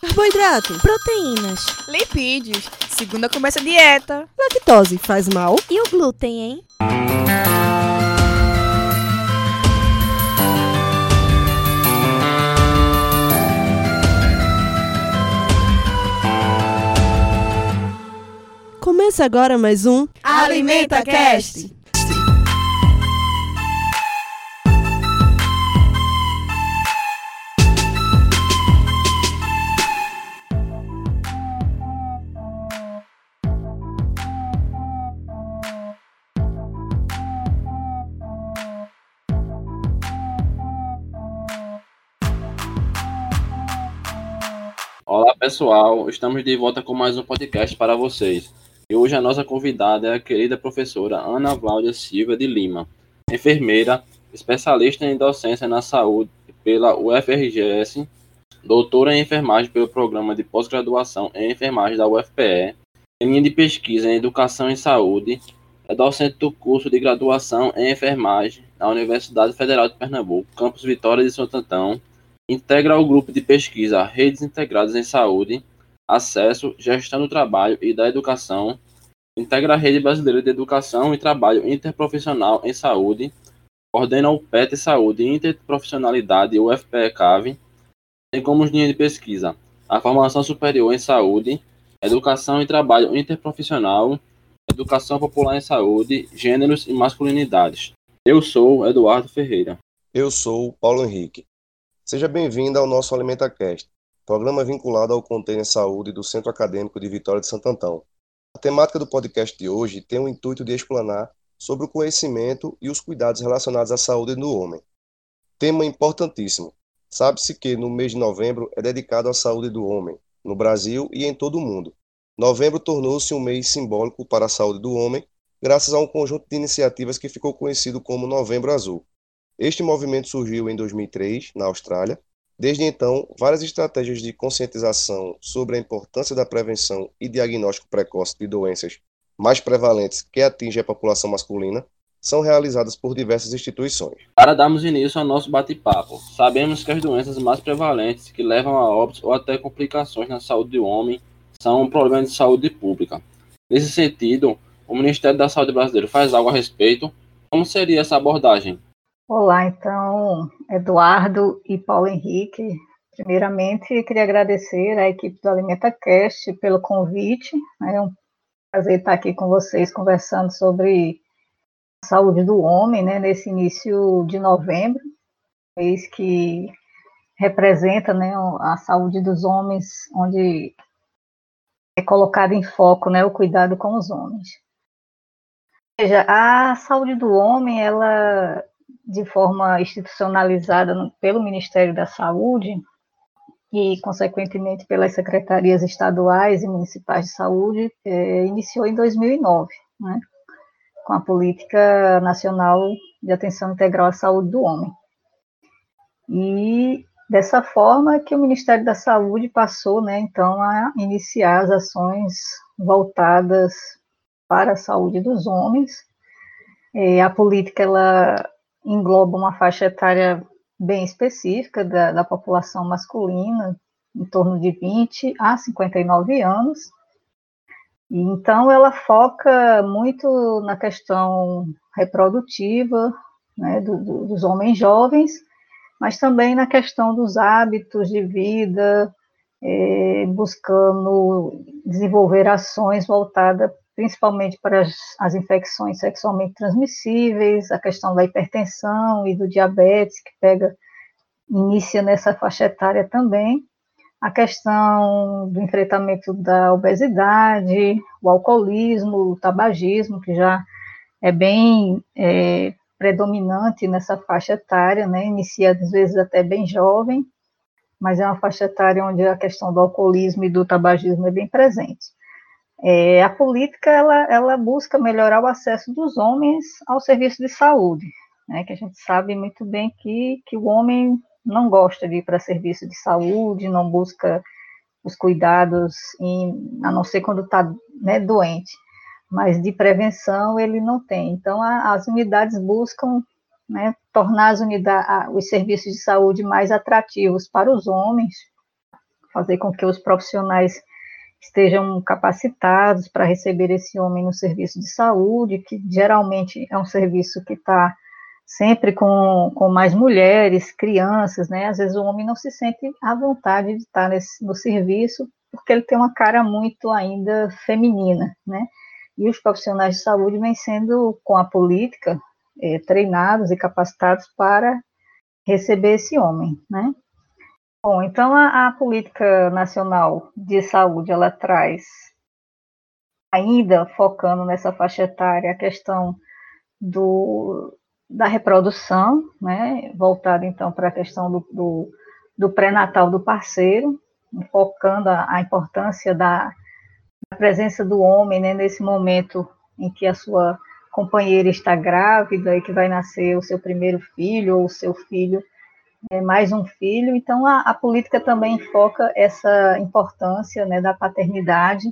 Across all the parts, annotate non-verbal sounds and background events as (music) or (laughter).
Carboidrato, proteínas, lipídios. Segunda começa a dieta. Lactose faz mal? E o glúten, hein? Começa agora mais um Alimenta Cast. Pessoal, estamos de volta com mais um podcast para vocês. E hoje a nossa convidada é a querida professora Ana Cláudia Silva de Lima, enfermeira, especialista em docência na saúde pela UFRGS, doutora em enfermagem pelo programa de pós-graduação em enfermagem da UFPE, em linha de pesquisa em educação e saúde, é docente do curso de graduação em enfermagem na Universidade Federal de Pernambuco, campus Vitória de Santo Antão, integra o grupo de pesquisa Redes Integradas em Saúde, Acesso, Gestão do Trabalho e da Educação, integra a Rede Brasileira de Educação e Trabalho Interprofissional em Saúde, coordena o PET Saúde e Interprofissionalidade UFPE-CAV, tem como linha de pesquisa a Formação Superior em Saúde, Educação e Trabalho Interprofissional, Educação Popular em Saúde, Gêneros e Masculinidades. Eu sou Eduardo Ferreira. Eu sou Paulo Henrique. Seja bem-vindo ao nosso AlimentaCast, programa vinculado ao Container Saúde do Centro Acadêmico de Vitória de Santo Antão. A temática do podcast de hoje tem o intuito de explanar sobre o conhecimento e os cuidados relacionados à saúde do homem. Tema importantíssimo. Sabe-se que no mês de novembro é dedicado à saúde do homem, no Brasil e em todo o mundo. Novembro tornou-se um mês simbólico para a saúde do homem, graças a um conjunto de iniciativas que ficou conhecido como Novembro Azul. Este movimento surgiu em 2003, na Austrália. Desde então, várias estratégias de conscientização sobre a importância da prevenção e diagnóstico precoce de doenças mais prevalentes que atingem a população masculina são realizadas por diversas instituições. Para darmos início ao nosso bate-papo, sabemos que as doenças mais prevalentes que levam a óbitos ou até complicações na saúde do homem são um problema de saúde pública. Nesse sentido, o Ministério da Saúde brasileiro faz algo a respeito? Como seria essa abordagem? Olá, então, Eduardo e Paulo Henrique. Primeiramente, queria agradecer à equipe do AlimentaCast pelo convite. É um prazer estar aqui com vocês conversando sobre a saúde do homem, né, nesse início de novembro, mês que representa né, a saúde dos homens, onde é colocado em foco né, o cuidado com os homens. Veja, a saúde do homem, ela de forma institucionalizada pelo Ministério da Saúde e, consequentemente, pelas secretarias estaduais e municipais de saúde, é, iniciou em 2009, né, com a Política Nacional de Atenção Integral à Saúde do Homem. E dessa forma que o Ministério da Saúde passou, né, então, a iniciar as ações voltadas para a saúde dos homens. É, a política ela engloba uma faixa etária bem específica da, da população masculina, em torno de 20 a 59 anos. E, então, ela foca muito na questão reprodutiva né, do, do, dos homens jovens, mas também na questão dos hábitos de vida, é, buscando desenvolver ações voltadas principalmente para as, as, infecções sexualmente transmissíveis, a questão da hipertensão e do diabetes, que pega, inicia nessa faixa etária também, a questão do enfrentamento da obesidade, o alcoolismo, o tabagismo, que já é bem é, predominante nessa faixa etária, né, inicia às vezes até bem jovem, mas é uma faixa etária onde a questão do alcoolismo e do tabagismo é bem presente. É, a política ela, ela busca melhorar o acesso dos homens ao serviço de saúde, né, que a gente sabe muito bem que, que o homem não gosta de ir para serviço de saúde, não busca os cuidados, em, a não ser quando está né, doente, mas de prevenção ele não tem. Então, a, as unidades buscam né, tornar unidades, os serviços de saúde mais atrativos para os homens, fazer com que os profissionais estejam capacitados para receber esse homem no serviço de saúde, que geralmente é um serviço que está sempre com, com mais mulheres, crianças, né? Às vezes o homem não se sente à vontade de estar nesse, no serviço, porque ele tem uma cara muito ainda feminina, né? E os profissionais de saúde vêm sendo, com a política, é, treinados e capacitados para receber esse homem, né? Bom, então a, a, política nacional de saúde ela traz ainda focando nessa faixa etária a questão do, da reprodução, né, voltada então para a questão do, do, do pré-natal do parceiro, focando a, a importância da, da, presença do homem né, nesse momento em que a sua companheira está grávida e que vai nascer o seu primeiro filho ou o seu filho é, mais um filho. Então a, a, política também foca essa importância né, da paternidade.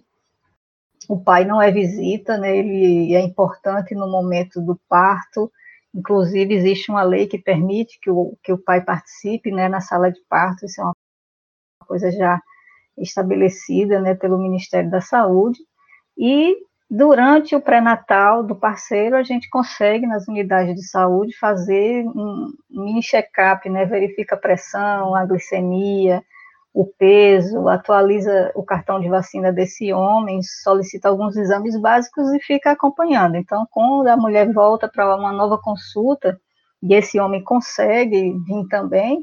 O pai não é visita, né, ele é importante no momento do parto. Inclusive existe uma lei que permite que o, que o pai participe né, na sala de parto. Isso é uma coisa já estabelecida né, pelo Ministério da Saúde. E Durante o pré-natal do parceiro, a gente consegue, nas unidades de saúde, fazer um mini check-up, né? Verifica a pressão, a glicemia, o peso, atualiza o cartão de vacina desse homem, solicita alguns exames básicos e fica acompanhando. Então, quando a mulher volta para uma nova consulta e esse homem consegue vir também,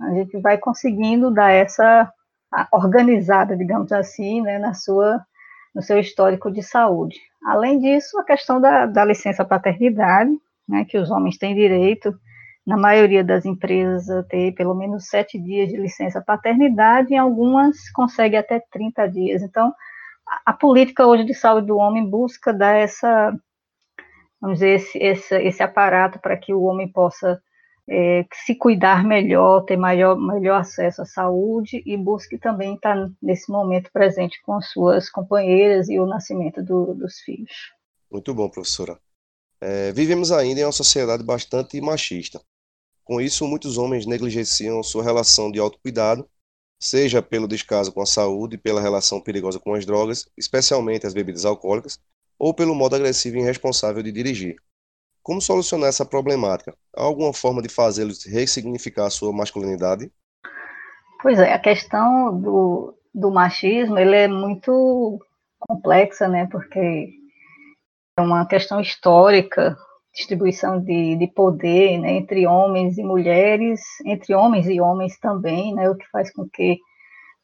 a gente vai conseguindo dar essa organizada, digamos assim, né, na sua no seu histórico de saúde. Além disso, a questão da, da licença paternidade, né, que os homens têm direito, na maioria das empresas, a ter pelo menos sete dias de licença paternidade, em algumas consegue até 30 dias. Então, a, a política hoje de saúde do homem busca dar essa, vamos dizer, esse, esse, esse aparato para que o homem possa é, se cuidar melhor, ter maior, melhor acesso à saúde e busque também estar nesse momento presente com suas companheiras e o nascimento do, dos filhos. Muito bom, professora. É, vivemos ainda em uma sociedade bastante machista. Com isso, muitos homens negligenciam sua relação de autocuidado, seja pelo descaso com a saúde, pela relação perigosa com as drogas, especialmente as bebidas alcoólicas, ou pelo modo agressivo e irresponsável de dirigir. Como solucionar essa problemática? Há alguma forma de fazê-los ressignificar a sua masculinidade? Pois é, a questão do, do machismo ele é muito complexa, né? Porque é uma questão histórica, distribuição de, de poder né, entre homens e mulheres, entre homens e homens também, né? O que faz com que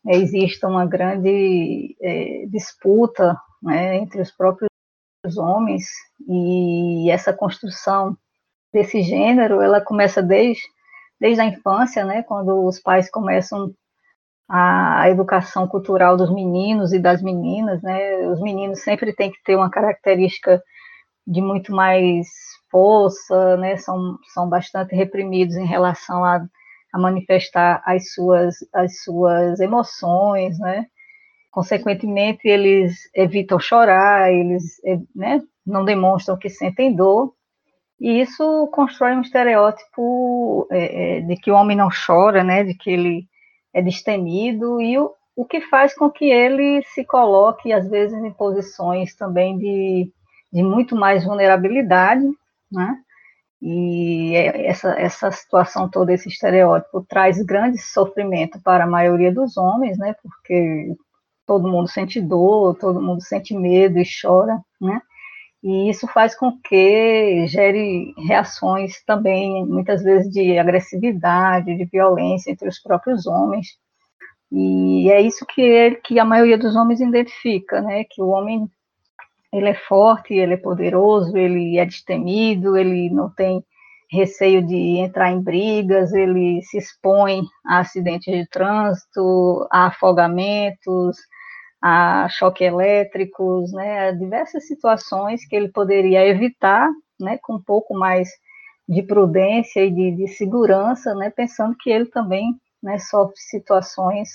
é, exista uma grande é, disputa né, entre os próprios os homens e essa construção desse gênero, ela começa desde, desde a infância, né, quando os pais começam a educação cultural dos meninos e das meninas, né, os meninos sempre têm que ter uma característica de muito mais força, né, são, são bastante reprimidos em relação a, a manifestar as suas, as suas emoções, né, Consequentemente, eles evitam chorar, eles né, não demonstram que sentem dor, e isso constrói um estereótipo é, de que o homem não chora, né, de que ele é destemido, e o, o que faz com que ele se coloque, às vezes, em posições também de, de muito mais vulnerabilidade, né, e é, essa, essa situação toda, esse estereótipo, traz grande sofrimento para a maioria dos homens, né, porque todo mundo sente dor, todo mundo sente medo e chora, né? E isso faz com que gere reações também, muitas vezes, de agressividade, de violência entre os próprios homens. E é isso que, ele, que a maioria dos homens identifica, né? Que o homem ele é forte, ele é poderoso, ele é destemido, ele não tem receio de entrar em brigas, ele se expõe a acidentes de trânsito, a afogamentos, a choque elétricos, né, a diversas situações que ele poderia evitar, né, com um pouco mais de prudência e de, de segurança, né, pensando que ele também né, sofre situações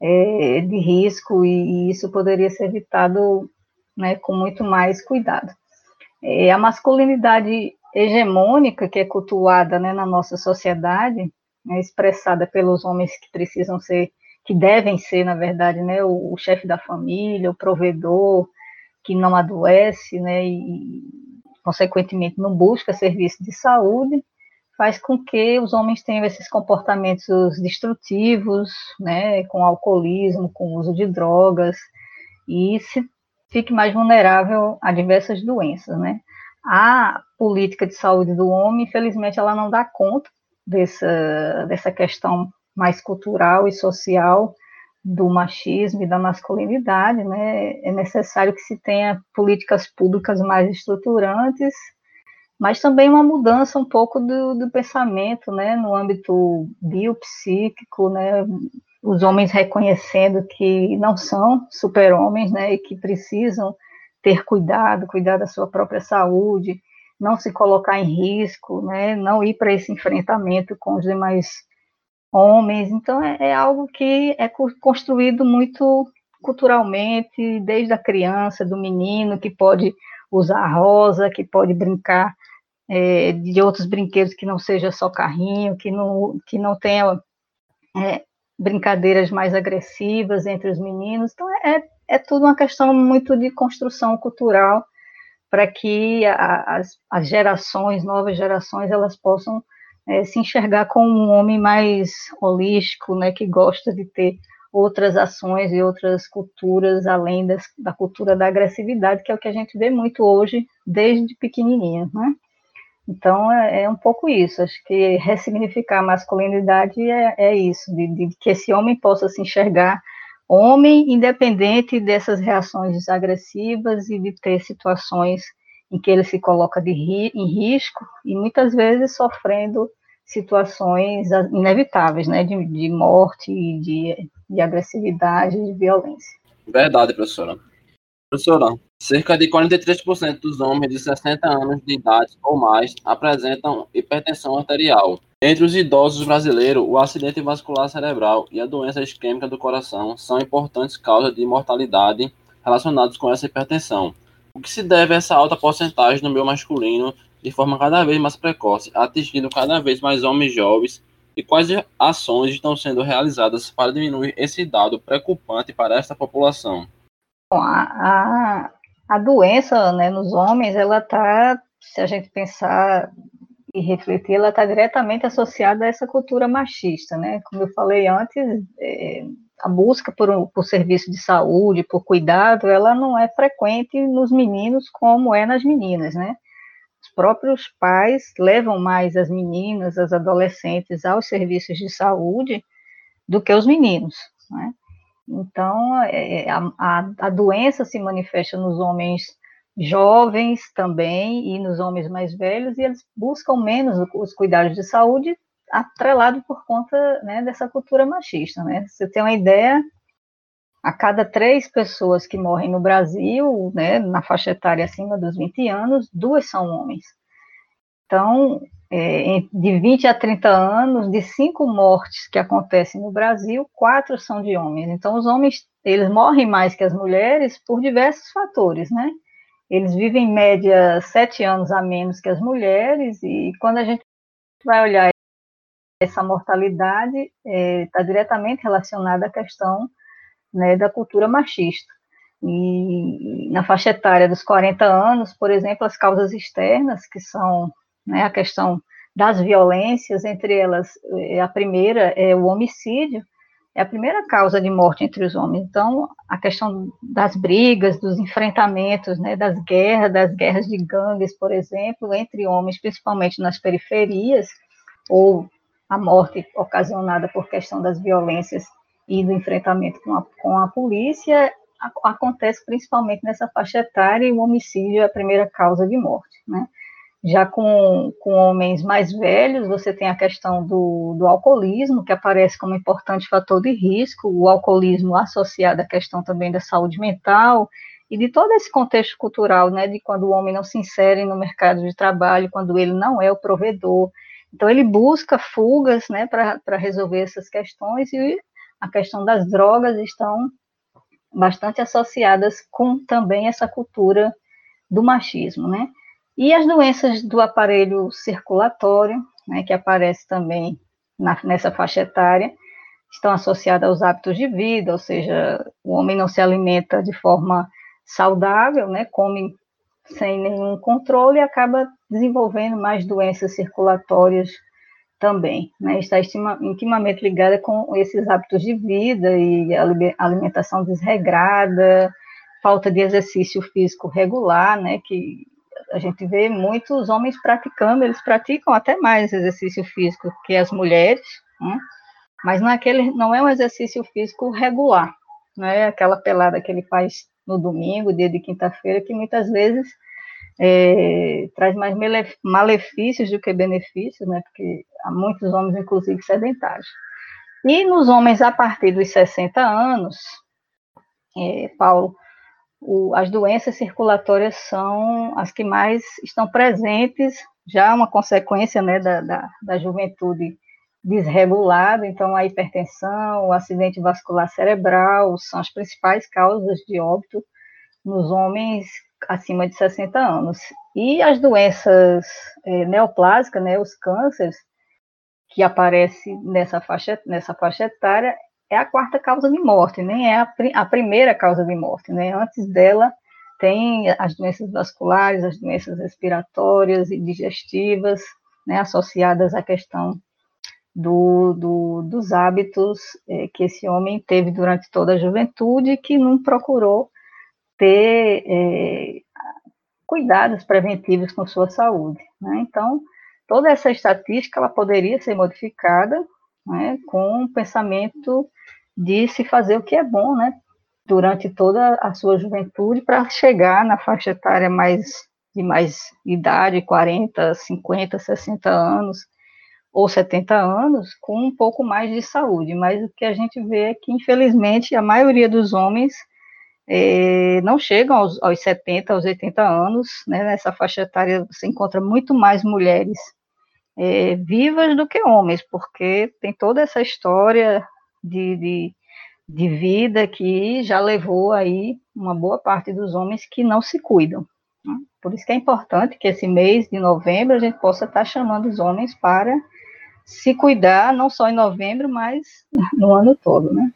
é, de risco e, e, isso poderia ser evitado né, com muito mais cuidado. É, a masculinidade hegemônica que é cultuada né, na nossa sociedade, né, expressada pelos homens que precisam ser, que devem ser, na verdade, né, o, o chefe da família, o provedor, que não adoece, né, e, consequentemente, não busca serviço de saúde, faz com que os homens tenham esses comportamentos destrutivos, né, com alcoolismo, com uso de drogas, e se fique mais vulnerável a diversas doenças, né. A política de saúde do homem, infelizmente, ela não dá conta dessa, dessa questão mais cultural e social do machismo e da masculinidade, né, é necessário que se tenha políticas públicas mais estruturantes, mas também uma mudança um pouco do, do pensamento, né, no âmbito biopsíquico, né, os homens reconhecendo que não são super-homens, né, e que precisam ter cuidado, cuidar da sua própria saúde, não se colocar em risco, né, não ir para esse enfrentamento com os demais homens. Então, é, é algo que é construído muito culturalmente, desde a criança, do menino, que pode usar rosa, que pode brincar é, de outros brinquedos que não seja só carrinho, que não, que não tenha é, brincadeiras mais agressivas entre os meninos. Então, é, é tudo uma questão muito de construção cultural para que a, as, as gerações, novas gerações, elas possam é, se enxergar como um homem mais holístico, né, que gosta de ter outras ações e outras culturas além das, da cultura da agressividade, que é o que a gente vê muito hoje desde pequenininho, né? Então é, é um pouco isso. Acho que ressignificar a masculinidade é, é isso, de, de, que esse homem possa se enxergar homem, independente dessas reações agressivas e de ter situações em que ele se coloca de ri, em risco e muitas vezes sofrendo situações inevitáveis, né, de, de morte, de, de agressividade, de violência. Verdade, professora. Professora, cerca de 43% dos homens de 60 anos de idade ou mais apresentam hipertensão arterial. Entre os idosos brasileiros, o acidente vascular cerebral e a doença isquêmica do coração são importantes causas de mortalidade relacionadas com essa hipertensão. O que se deve a essa alta porcentagem no meio masculino de forma cada vez mais precoce, atingindo cada vez mais homens jovens? E quais ações estão sendo realizadas para diminuir esse dado preocupante para esta população? Bom, a, a, a doença né, nos homens, ela está, se a gente pensar e refletir, ela está diretamente associada a essa cultura machista, né? Como eu falei antes, é, a busca por, por serviço de saúde, por cuidado, ela não é frequente nos meninos como é nas meninas, né? Os próprios pais levam mais as meninas, as adolescentes aos serviços de saúde do que os meninos, né? Então, é, é, a, a, a doença se manifesta nos homens jovens também e nos homens mais velhos, e eles buscam menos os cuidados de saúde atrelado por conta né, dessa cultura machista. Né? Você tem uma ideia, a cada três pessoas que morrem no Brasil, né, na faixa etária acima dos 20 anos, duas são homens. Então, é, de 20 a 30 anos, de cinco mortes que acontecem no Brasil, quatro são de homens. Então, os homens, eles morrem mais que as mulheres por diversos fatores, né? Eles vivem, em média, sete anos a menos que as mulheres, e quando a gente vai olhar essa mortalidade está é, tá diretamente relacionada à questão né, da cultura machista. E na faixa etária dos 40 anos, por exemplo, as causas externas, que são né, a questão das violências, entre elas, é, a primeira é o homicídio, é a primeira causa de morte entre os homens. Então, a questão das brigas, dos enfrentamentos, né, das guerras, das guerras de gangues, por exemplo, entre homens, principalmente nas periferias, ou a morte ocasionada por questão das violências e do enfrentamento com a, com a polícia acontece principalmente nessa faixa etária e o homicídio é a primeira causa de morte, né? Já com, com homens mais velhos, você tem a questão do, do alcoolismo, que aparece como importante fator de risco, o alcoolismo associado à questão também da saúde mental e de todo esse contexto cultural, né, de quando o homem não se insere no mercado de trabalho, quando ele não é o provedor, então, ele busca fugas né, para resolver essas questões e a questão das drogas estão bastante associadas com também essa cultura do machismo, né? E as doenças do aparelho circulatório, né, que aparece também na, nessa faixa etária, estão associadas aos hábitos de vida, ou seja, o homem não se alimenta de forma saudável, né, come sem nenhum controle acaba desenvolvendo mais doenças circulatórias também, né, está intimamente ligada com esses hábitos de vida e alimentação desregrada, falta de exercício físico regular, né, que a gente vê muitos homens praticando, eles praticam até mais exercício físico que as mulheres, né? mas não é, é um exercício físico regular, não é aquela pelada que ele faz no domingo, dia de quinta-feira, que muitas vezes é, traz mais malefícios do que benefícios, né? porque há muitos homens, inclusive, sedentários. E nos homens a partir dos 60 anos, é, Paulo, o, as doenças circulatórias são as que mais estão presentes, já uma consequência né, da, da, da juventude desregulada, então a hipertensão, o acidente vascular cerebral são as principais causas de óbito nos homens acima de 60 anos. E as doenças é, neoplásicas, né, os cânceres, que aparecem nessa faixa, nessa faixa etária, é a quarta causa de morte, nem é a, a primeira causa de morte, né? Antes dela tem as doenças vasculares, as doenças respiratórias e digestivas, né, associadas à questão do, do, dos hábitos é, que esse homem teve durante toda a juventude que não procurou ter é, cuidados preventivos com sua saúde. Né? Então, toda essa estatística ela poderia ser modificada né, com um pensamento de se fazer o que é bom, né, durante toda a sua juventude para chegar na faixa etária mais de mais idade, 40, 50, 60 anos ou 70 anos, com um pouco mais de saúde. Mas o que a gente vê é que, infelizmente, a maioria dos homens é, não chegam aos, aos 70, aos 80 anos, né, nessa faixa etária você encontra muito mais mulheres é, vivas do que homens, porque tem toda essa história de, de, de, vida que já levou aí uma boa parte dos homens que não se cuidam. Né? Por isso que é importante que esse mês de novembro a gente possa estar chamando os homens para se cuidar, não só em novembro, mas (laughs) no ano todo, né?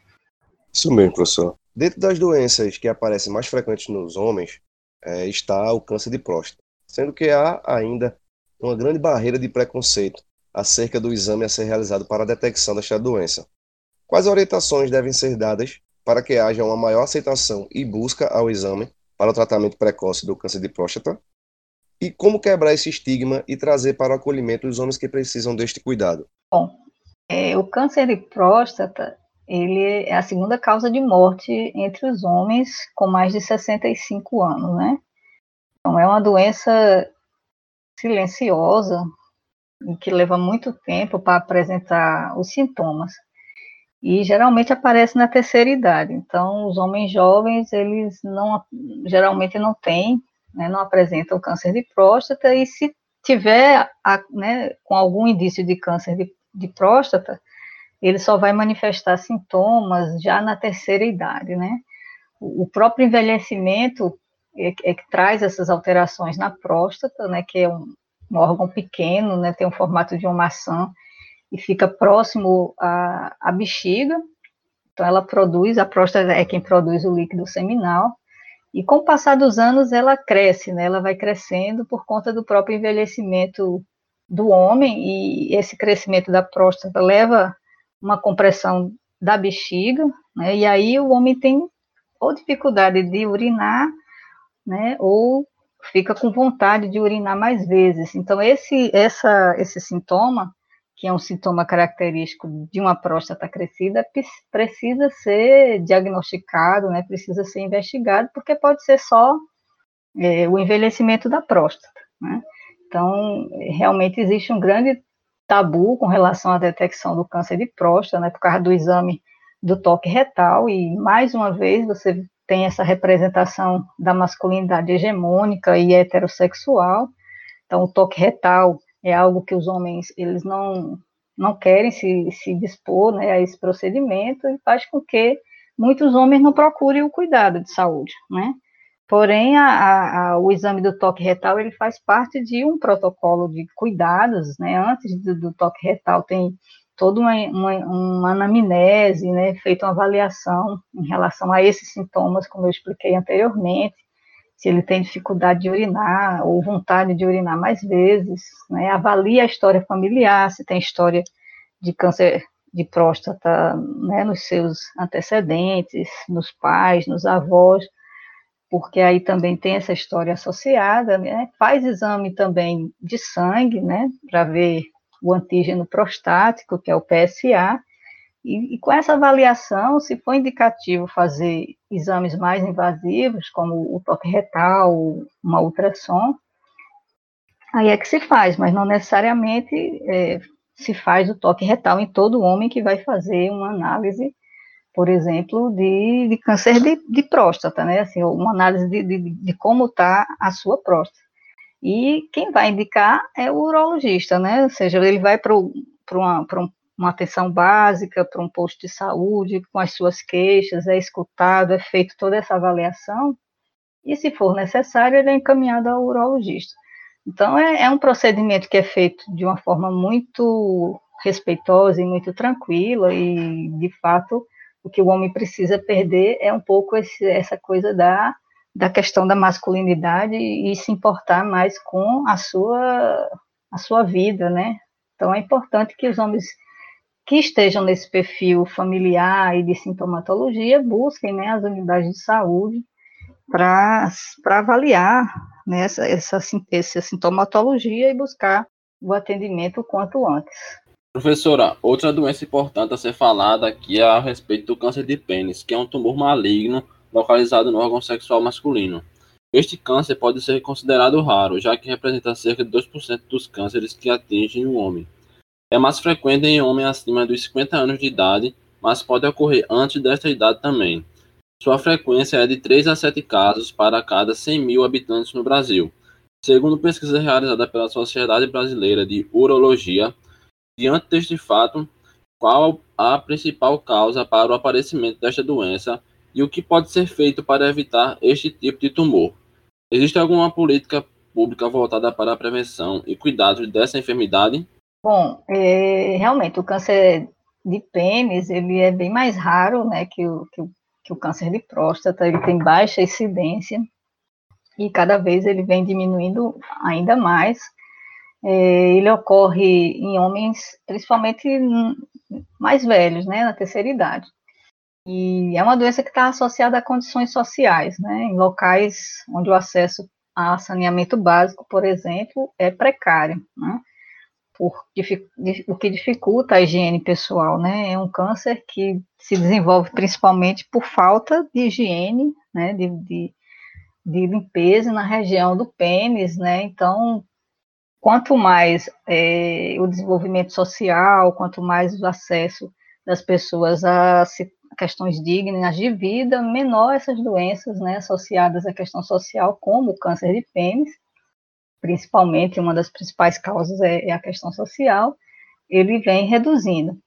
Isso mesmo, professor. Dentro das doenças que aparecem mais frequentes nos homens, é, está o câncer de próstata, sendo que há ainda uma grande barreira de preconceito acerca do exame a ser realizado para a detecção desta doença. Quais orientações devem ser dadas para que haja uma maior aceitação e busca ao exame para o tratamento precoce do câncer de próstata? E como quebrar esse estigma e trazer para o acolhimento os homens que precisam deste cuidado? Bom, é, o câncer de próstata ele é a segunda causa de morte entre os homens com mais de 65 anos, né? Então, é uma doença silenciosa, que leva muito tempo para apresentar os sintomas. E geralmente aparece na terceira idade. Então, os homens jovens, eles não, geralmente não têm, né, não apresentam câncer de próstata, e se tiver a, né, com algum indício de câncer de, de próstata, ele só vai manifestar sintomas já na terceira idade, né? O próprio envelhecimento é, é que traz essas alterações na próstata, né, que é um, um órgão pequeno, né, tem o formato de uma maçã e fica próximo à, à bexiga. Então, ela produz, a próstata é quem produz o líquido seminal, e com o passar dos anos ela cresce, né, ela vai crescendo por conta do próprio envelhecimento do homem, e esse crescimento da próstata leva uma compressão da bexiga, né, e aí o homem tem ou dificuldade de urinar, né, ou fica com vontade de urinar mais vezes. Então, esse, essa, esse sintoma, que é um sintoma característico de uma próstata crescida, precisa ser diagnosticado, né, precisa ser investigado, porque pode ser só é, o envelhecimento da próstata. Né? Então, realmente existe um grande tabu com relação à detecção do câncer de próstata, né, por causa do exame do toque retal, e mais uma vez você tem essa representação da masculinidade hegemônica e heterossexual. Então, o toque retal é algo que os homens eles não não querem se, se dispor né, a esse procedimento e faz com que muitos homens não procurem o cuidado de saúde, né? Porém, a, a, o exame do toque retal ele faz parte de um protocolo de cuidados, né? Antes do, do toque retal tem toda uma, uma, uma, anamnese, né? Feita uma avaliação em relação a esses sintomas, como eu expliquei anteriormente, se ele tem dificuldade de urinar ou vontade de urinar mais vezes, né? Avalia a história familiar, se tem história de câncer de próstata, né? Nos seus antecedentes, nos pais, nos avós porque aí também tem essa história associada, né? Faz exame também de sangue, né, para ver o antígeno prostático, que é o PSA, e, e, com essa avaliação, se for indicativo fazer exames mais invasivos, como o toque retal, uma ultrassom, aí é que se faz, mas não necessariamente é, se faz o toque retal em todo homem que vai fazer uma análise por exemplo, de, de câncer de, de, próstata, né? Assim, uma análise de, de, de como está a sua próstata. E quem vai indicar é o urologista, né? Ou seja, ele vai para uma, uma atenção básica, para um posto de saúde, com as suas queixas, é escutado, é feito toda essa avaliação, e se for necessário, ele é encaminhado ao urologista. Então, é, é um procedimento que é feito de uma forma muito respeitosa e muito tranquila, e, de fato, o que o homem precisa perder é um pouco esse, essa coisa da, da questão da masculinidade e, se importar mais com a sua, a sua vida, né? Então é importante que os homens que estejam nesse perfil familiar e de sintomatologia busquem né, as unidades de saúde para avaliar né, essa, essa, essa sintomatologia e buscar o atendimento o quanto antes. Professora, outra doença importante a ser falada aqui é a respeito do câncer de pênis, que é um tumor maligno localizado no órgão sexual masculino. Este câncer pode ser considerado raro, já que representa cerca de 2% dos cânceres que atingem o homem. É mais frequente em homens acima dos 50 anos de idade, mas pode ocorrer antes desta idade também. Sua frequência é de 3 a 7 casos para cada 100 mil habitantes no Brasil. Segundo pesquisa realizada pela Sociedade Brasileira de Urologia, Diante deste fato, qual a principal causa para o aparecimento desta doença e o que pode ser feito para evitar este tipo de tumor? Existe alguma política pública voltada para a prevenção e cuidado dessa enfermidade? Bom, é, realmente o câncer de pênis ele é bem mais raro, né, que o, que o, que o câncer de próstata. Ele tem baixa incidência e cada vez ele vem diminuindo ainda mais. É, ele ocorre em homens, principalmente mais velhos, né, na terceira idade. E é uma doença que está associada a condições sociais, né, em locais onde o acesso a saneamento básico, por exemplo, é precário, né, por, o que dificulta a higiene pessoal, né, é um câncer que se desenvolve principalmente por falta de higiene, né, de, de, de limpeza na região do pênis, né, então quanto mais é, o desenvolvimento social, quanto mais o acesso das pessoas a questões dignas de vida, menor essas doenças né, associadas à questão social, como o câncer de pênis, principalmente, uma das principais causas é, é a questão social, ele vem reduzindo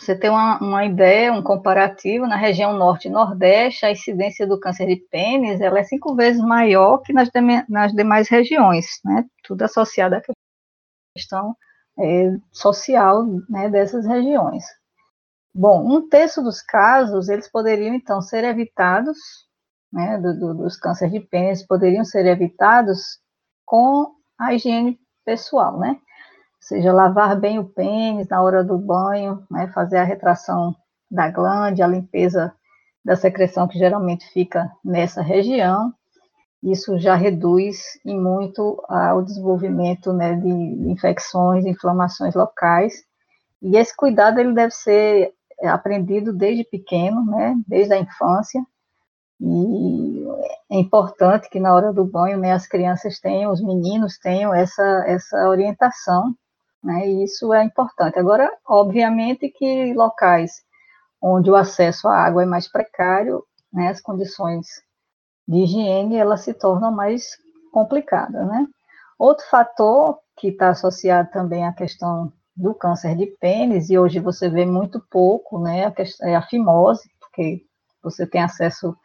você ter uma, uma, ideia, um comparativo, na região norte e nordeste, a incidência do câncer de pênis ela é cinco vezes maior que nas, nas demais regiões, né? Tudo associado à questão é, social né, dessas regiões. Bom, um terço dos casos, eles poderiam, então, ser evitados, né, do, do, dos cânceres de pênis, poderiam ser evitados com a higiene pessoal, né? seja, lavar bem o pênis na hora do banho, né, fazer a retração da glande, a limpeza da secreção que geralmente fica nessa região. Isso já reduz em muito o desenvolvimento né, de infecções, inflamações locais. E esse cuidado ele deve ser aprendido desde pequeno, né, desde a infância. E é importante que na hora do banho né, as crianças tenham, os meninos tenham essa, essa orientação né, e isso é importante. Agora, obviamente que locais onde o acesso à água é mais precário, né, as condições de higiene elas se tornam mais complicadas, né? Outro fator que está associado também à questão do câncer de pênis, e hoje você vê muito pouco, né, é a fimose, porque você tem acesso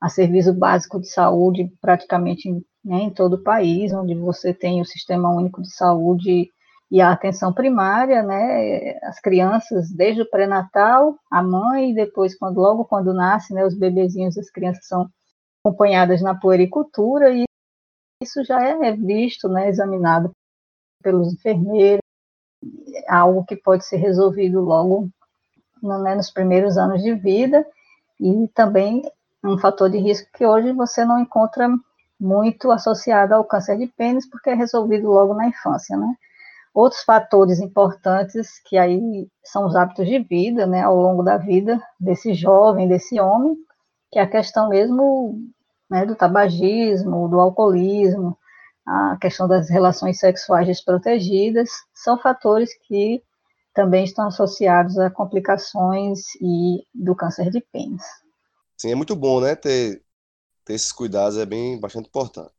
a serviço básico de saúde praticamente né, em todo o país, onde você tem o Sistema Único de Saúde e a atenção primária, né, as crianças desde o pré-natal, a mãe, e depois, quando, logo quando nasce, né, os bebezinhos, as crianças são acompanhadas na puericultura, e isso já é visto, né, examinado pelos enfermeiros, algo que pode ser resolvido logo né, nos primeiros anos de vida, e também um fator de risco que hoje você não encontra muito associado ao câncer de pênis, porque é resolvido logo na infância, né? Outros fatores importantes que aí são os hábitos de vida, né, ao longo da vida desse jovem, desse homem, que é a questão mesmo né, do tabagismo, do alcoolismo, a questão das relações sexuais desprotegidas, são fatores que também estão associados a complicações e do câncer de pênis. Sim, é muito bom, né, ter, ter esses cuidados, é bem bastante importante.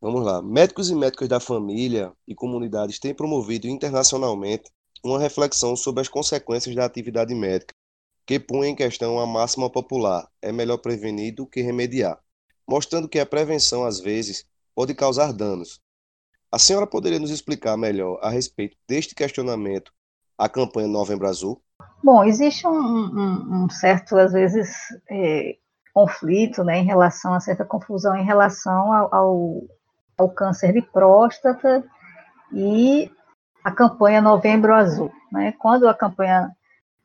Vamos lá. Médicos e médicas da família e comunidades têm promovido internacionalmente uma reflexão sobre as consequências da atividade médica, que põe em questão a máxima popular: é melhor prevenir do que remediar, mostrando que a prevenção, às vezes, pode causar danos. A senhora poderia nos explicar melhor a respeito deste questionamento a campanha Novembro Azul? Bom, existe um, um, um certo, às vezes, é, conflito, né, em relação a certa confusão em relação ao, ao, ao câncer de próstata e a campanha Novembro Azul. Né? Quando a campanha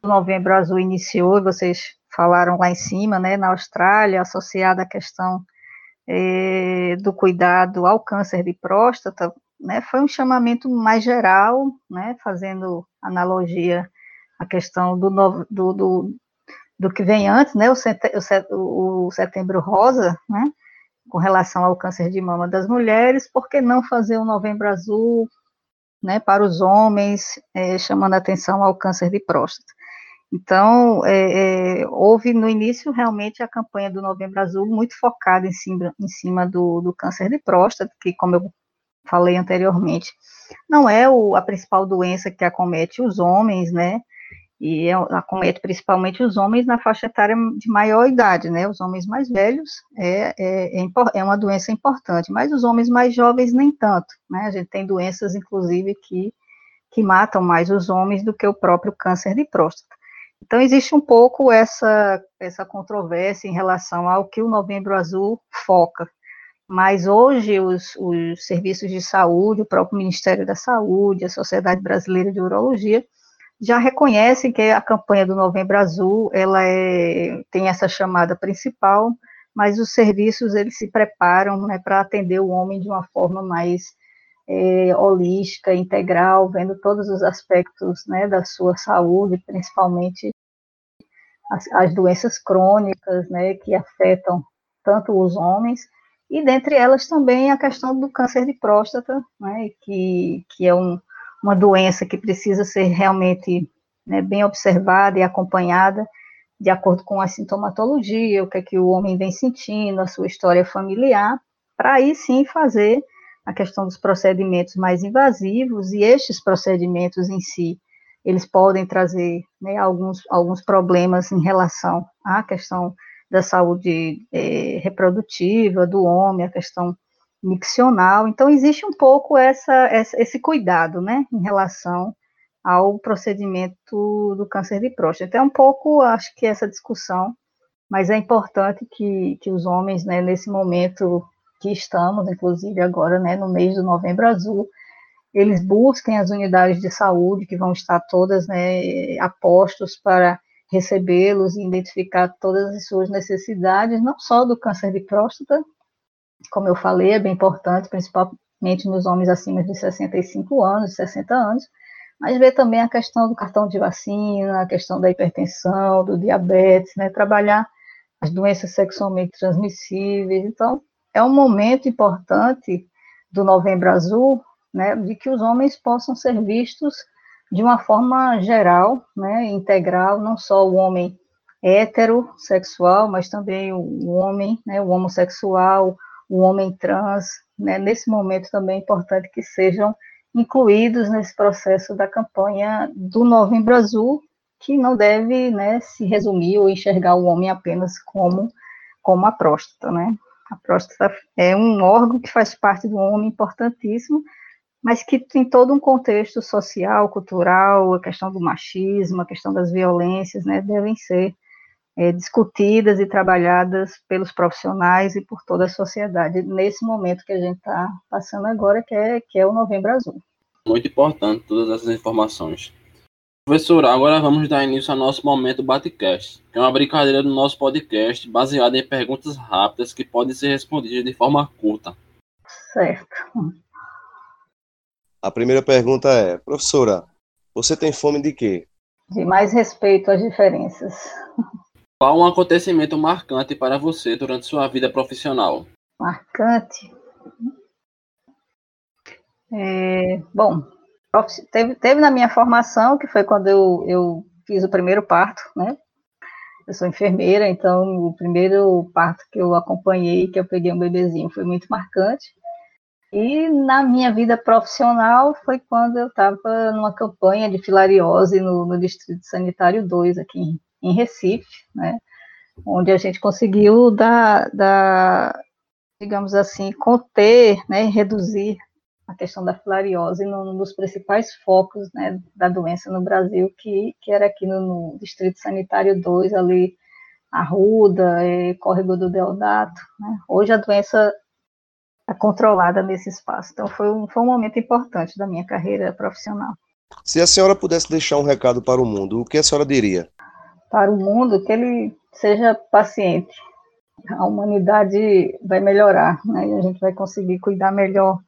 Novembro Azul iniciou, e vocês falaram lá em cima, né, na Austrália, associada à questão é, do cuidado ao câncer de próstata, né, foi um chamamento mais geral, né, fazendo analogia à questão do, do, do, do que vem antes, né, o, o, o setembro rosa, né, com relação ao câncer de mama das mulheres, por que não fazer o novembro azul, né, para os homens, é, chamando atenção ao câncer de próstata. Então, é, é, houve no início realmente a campanha do Novembro Azul muito focada em cima, em cima do, do câncer de próstata, que, como eu falei anteriormente, não é o, a principal doença que acomete os homens, né? E é, acomete principalmente os homens na faixa etária de maior idade, né? Os homens mais velhos é, é, é, é uma doença importante, mas os homens mais jovens nem tanto, né? A gente tem doenças, inclusive, que, que matam mais os homens do que o próprio câncer de próstata. Então, existe um pouco essa, essa controvérsia em relação ao que o Novembro Azul foca. Mas hoje, os, os serviços de saúde, o próprio Ministério da Saúde, a Sociedade Brasileira de Urologia, já reconhecem que a campanha do Novembro Azul ela é, tem essa chamada principal, mas os serviços eles se preparam né, para atender o homem de uma forma mais é, holística, integral, vendo todos os aspectos né, da sua saúde, principalmente as, as, doenças crônicas né, que afetam tanto os homens, e dentre elas também a questão do câncer de próstata, né, que, que é um, uma doença que precisa ser realmente né, bem observada e acompanhada de acordo com a sintomatologia, o que é que o homem vem sentindo, a sua história familiar, para aí sim fazer a questão dos procedimentos mais invasivos, e estes procedimentos em si, eles podem trazer né, alguns, alguns problemas em relação à questão da saúde é, reprodutiva do homem, a questão miccional. Então, existe um pouco essa, essa, esse cuidado, né, em relação ao procedimento do câncer de próstata. É um pouco, acho que essa discussão, mas é importante que, que os homens, né, nesse momento que estamos, inclusive agora, né, no mês do Novembro Azul, eles busquem as unidades de saúde que vão estar todas, né, apostos para recebê-los e identificar todas as suas necessidades, não só do câncer de próstata, como eu falei, é bem importante, principalmente nos homens acima de 65 anos, 60 anos, mas ver também a questão do cartão de vacina, a questão da hipertensão, do diabetes, né, trabalhar as doenças sexualmente transmissíveis, então é um momento importante do Novembro Azul, né, de que os homens possam ser vistos de uma forma geral, né, integral, não só o homem heterossexual, mas também o homem, né, o homossexual, o homem trans, né, nesse momento também é importante que sejam incluídos nesse processo da campanha do Novembro Azul, que não deve né, se resumir ou enxergar o homem apenas como como a próstata, né? A próstata é um órgão que faz parte do homem importantíssimo, mas que tem todo um contexto social, cultural, a questão do machismo, a questão das violências, né, devem ser é, discutidas e trabalhadas pelos profissionais e por toda a sociedade nesse momento que a gente está passando agora, que é, que é o Novembro Azul. Muito importante todas essas informações. Professora, agora vamos dar início ao nosso momento Batecast, que é uma brincadeira do nosso podcast baseada em perguntas rápidas que podem ser respondidas de forma curta. Certo. A primeira pergunta é, professora, você tem fome de quê? De mais respeito às diferenças. Qual um acontecimento marcante para você durante sua vida profissional? Marcante? É, bom, teve, teve na minha formação, que foi quando eu, eu fiz o primeiro parto, né? Eu sou enfermeira, então o primeiro parto que eu acompanhei, que eu peguei um bebezinho, foi muito marcante. E na minha vida profissional foi quando eu estava numa campanha de filariose no, no Distrito Sanitário 2, aqui em, em, Recife, né, onde a gente conseguiu dar, dar digamos assim, conter, né, reduzir a questão da filariose num dos principais focos né, da doença no Brasil, que, que era aqui no, no Distrito Sanitário 2, ali, Arruda, e Córrego do Deodato. Né. Hoje a doença controlada nesse espaço. Então foi um, foi um momento importante da minha carreira profissional. Se a senhora pudesse deixar um recado para o mundo, o que a senhora diria? Para o mundo, que ele seja paciente. A humanidade vai melhorar, né? E a gente vai conseguir cuidar melhor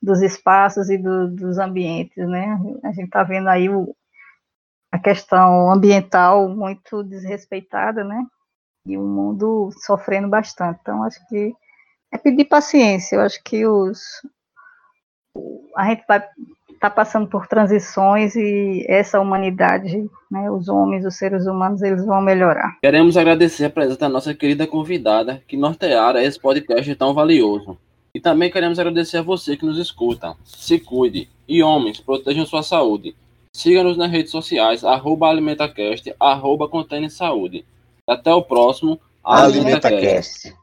dos espaços e do, dos ambientes, né? A gente está vendo aí o, a questão ambiental muito desrespeitada, né? E o mundo sofrendo bastante. Então, acho que é pedir paciência. Eu acho que os a gente vai estar tá passando por transições e essa humanidade, né, os homens, os seres humanos, eles vão melhorar. Queremos agradecer a presença da nossa querida convidada que norteara esse podcast tão valioso. E também queremos agradecer a você que nos escuta. Se cuide. E homens, protejam sua saúde. Siga-nos nas redes sociais, arroba alimentacast, arroba Saúde. Até o próximo AlimentaCast. Alimenta